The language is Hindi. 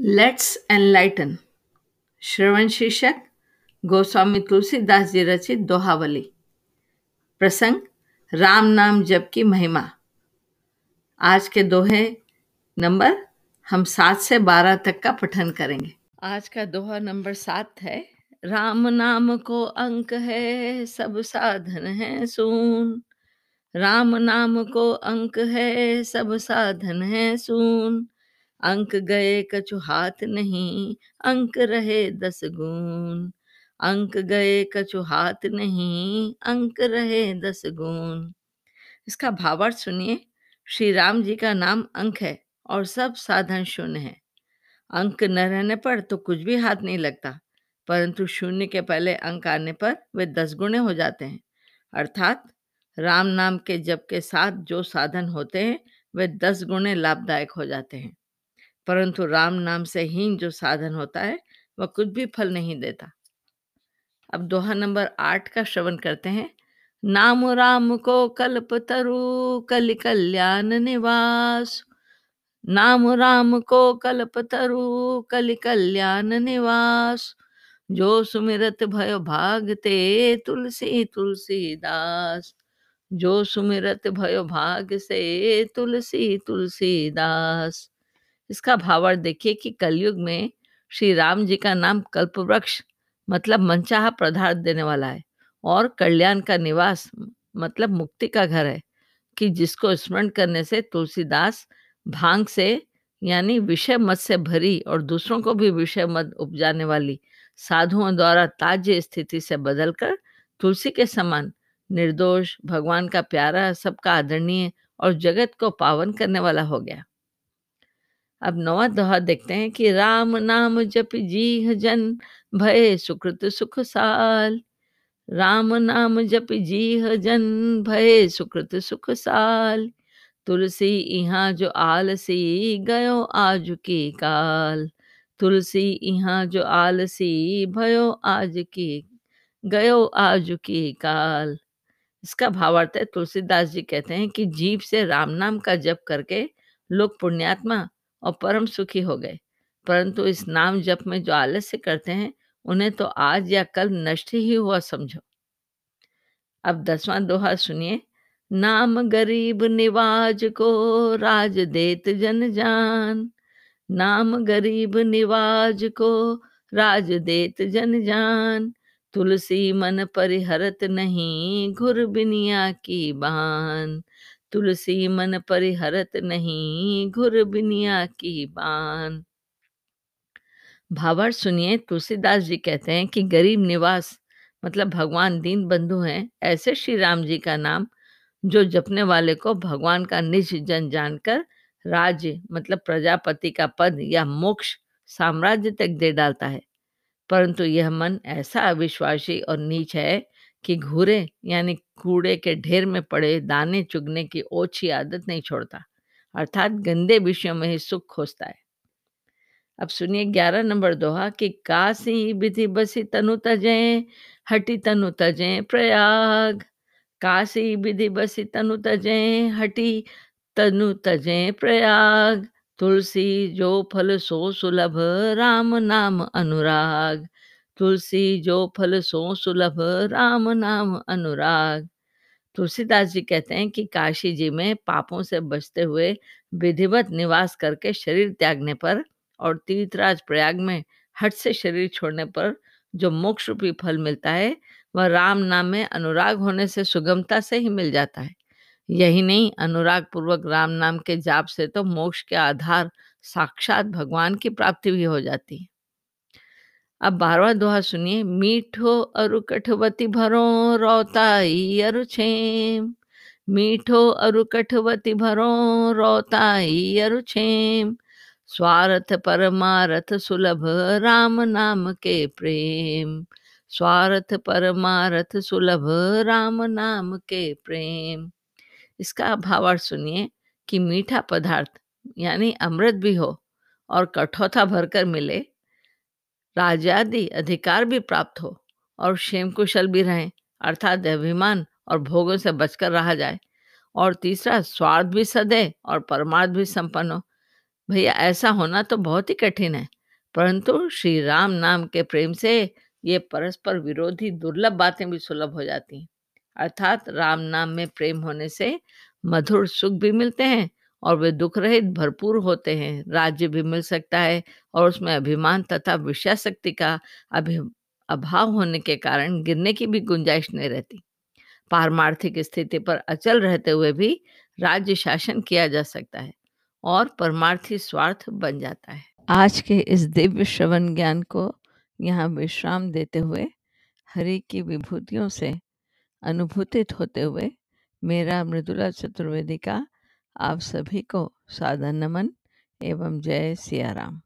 लेट्स एनलाइटन श्रवण शीर्षक, गोस्वामी तुलसीदास जी रचित दोहावली। प्रसंग, राम नाम जप की महिमा। आज के दोहे नंबर, हम सात से बारह तक का पठन करेंगे। आज का दोहा नंबर सात है, राम नाम को अंक है, सब साधन है सून। राम नाम को अंक है, सब साधन है सून। अंक गए कछु हाथ नहीं, अंक रहे दस गुण। अंक गए कछु हाथ नहीं, अंक रहे दस गुण। इसका भावार्थ सुनिए, श्री राम जी का नाम अंक है और सब साधन शून्य है। अंक न रहने पर तो कुछ भी हाथ नहीं लगता, परंतु शून्य के पहले अंक आने पर वे दस गुणे हो जाते हैं। अर्थात, राम नाम के जप के साथ जो साधन होते हैं, वे दस गुणे लाभदायक हो जाते हैं। परंतु राम नाम से हीन जो साधन होता है, वह कुछ भी फल नहीं देता। अब दोहा नंबर आठ का श्रवण करते हैं। नाम राम को कल्प तरु, कल कल्याण निवास। नाम राम को कल्प तरु, कल कल्याण निवास। जो सुमिरत भयो भागते, तुलसी तुलसी दास जो सुमिरत भयो भाग से तुलसी तुलसी, तुलसीदास। इसका भावार्थ देखिए कि कलयुग में श्री राम जी का नाम कल्पवृक्ष मतलब मनचाहा पदार्थ देने वाला है। और कल्याण का निवास मतलब मुक्ति का घर है, कि जिसको स्मरण करने से तुलसीदास भाँग से, यानी विषय मत से भरी और दूसरों को भी विषय मत उपजाने वाली साधुओं द्वारा ताज्य स्थिति से बदलकर तुलसी के समान निर्दोष, भगवान का प्यारा, सबका आदरणीय और जगत को पावन करने वाला हो गया। अब नवा दोहा देखते हैं कि राम नाम जप जी जन भय सुकृत सुख साल। राम नाम जप जी जन भय सुकृत सुख साल। तुलसी इहाँ जो आलसी गयो आज की काल। तुलसी इहाँ जो आलसी भयो आज की, गयो आज की काल। इसका भावार्थ है, तुलसीदास जी कहते हैं कि जीव से राम नाम का जप करके लोग पुण्यात्मा और परम सुखी हो गए। परंतु इस नाम जप में जो आलस्य करते हैं, उन्हें तो आज या कल नष्ट ही हुआ समझो। अब दसवां दोहा सुनिए। नाम गरीब निवाज को राज देत जन जान। नाम गरीब निवाज को राज देत जन जान। तुलसी मन परिहरत नहीं, घुर बिनिया की बान। तुलसी मन परिहरत नहीं, घुर बिनिया की बान। भावार्थ सुनिए, तुलसीदास जी कहते हैं कि गरीब निवास मतलब भगवान दीन बंधु हैं, ऐसे श्री राम जी का नाम, जो जपने वाले को भगवान का निज जन जानकर राज्य मतलब प्रजापति का पद या मोक्ष साम्राज्य तक दे डालता है। परंतु यह मन ऐसा अविश्वासी और नीच है कि घूरे, यानी कूड़े के ढेर में पड़े दाने चुगने की ओछी आदत नहीं छोड़ता, अर्थात गंदे विषयों में ही सुख खोजता है। अब सुनिए ग्यारह नंबर दोहा कि काशी विधि बसी तनु तजे, हटी तनु तजे प्रयाग। काशी विधि बसी तनु तजे, हटी तनु तजे प्रयाग। तुलसी जो फल सो सुलभ, राम नाम अनुराग। तुलसी जो फल सो सुलभ, राम नाम अनुराग। तुलसीदास जी कहते हैं कि काशी जी में पापों से बचते हुए विधिवत निवास करके शरीर त्यागने पर और तीर्थराज प्रयाग में हट से शरीर छोड़ने पर जो मोक्ष रूपी फल मिलता है, वह राम नाम में अनुराग होने से सुगमता से ही मिल जाता है। यही नहीं अनुराग पूर्वक राम नाम के जाप से तो मोक्ष के आधार साक्षात भगवान की प्राप्ति भी हो जाती है। अब बारवा दोहा सुनिए, मीठो अरु कठवती भरो रोताई अरु छेम मीठो अरु कठवती भरो रोताई अरु छेम स्वार्थ परमारथ सुलभ राम नाम के प्रेम। स्वार्थ परमारथ सुलभ राम नाम के प्रेम। इसका भावार्थ सुनिए कि मीठा पदार्थ, यानी अमृत भी हो और कठोता भरकर मिले राजादि अधिकार भी प्राप्त हो और क्षेम कुशल भी रहें, अर्थात अभिमान और भोगों से बचकर रहा जाए। और तीसरा, स्वार्थ भी सदे और परमार्थ भी संपन्न हो। भैया, ऐसा होना तो बहुत ही कठिन है, परंतु श्री राम नाम के प्रेम से ये परस्पर विरोधी दुर्लभ बातें भी सुलभ हो जाती हैं। अर्थात राम नाम में प्रेम होने से मधुर सुख भी मिलते हैं और वे दुख रहित भरपूर होते हैं। राज्य भी मिल सकता है और उसमें अभिमान तथा विषयाशक्ति का अभि, अभाव होने के कारण गिरने की भी गुंजाइश नहीं रहती। पारमार्थिक स्थिति पर अचल रहते हुए भी राज्य शासन किया जा सकता है और परमार्थी स्वार्थ बन जाता है। आज के इस दिव्य श्रवण ज्ञान को यहाँ विश्राम देते हुए, हरि की विभूतियों से अनुभूतित होते हुए मेरा मृदुला चतुर्वेदी का आप सभी को सादर नमन एवं जय सिया राम।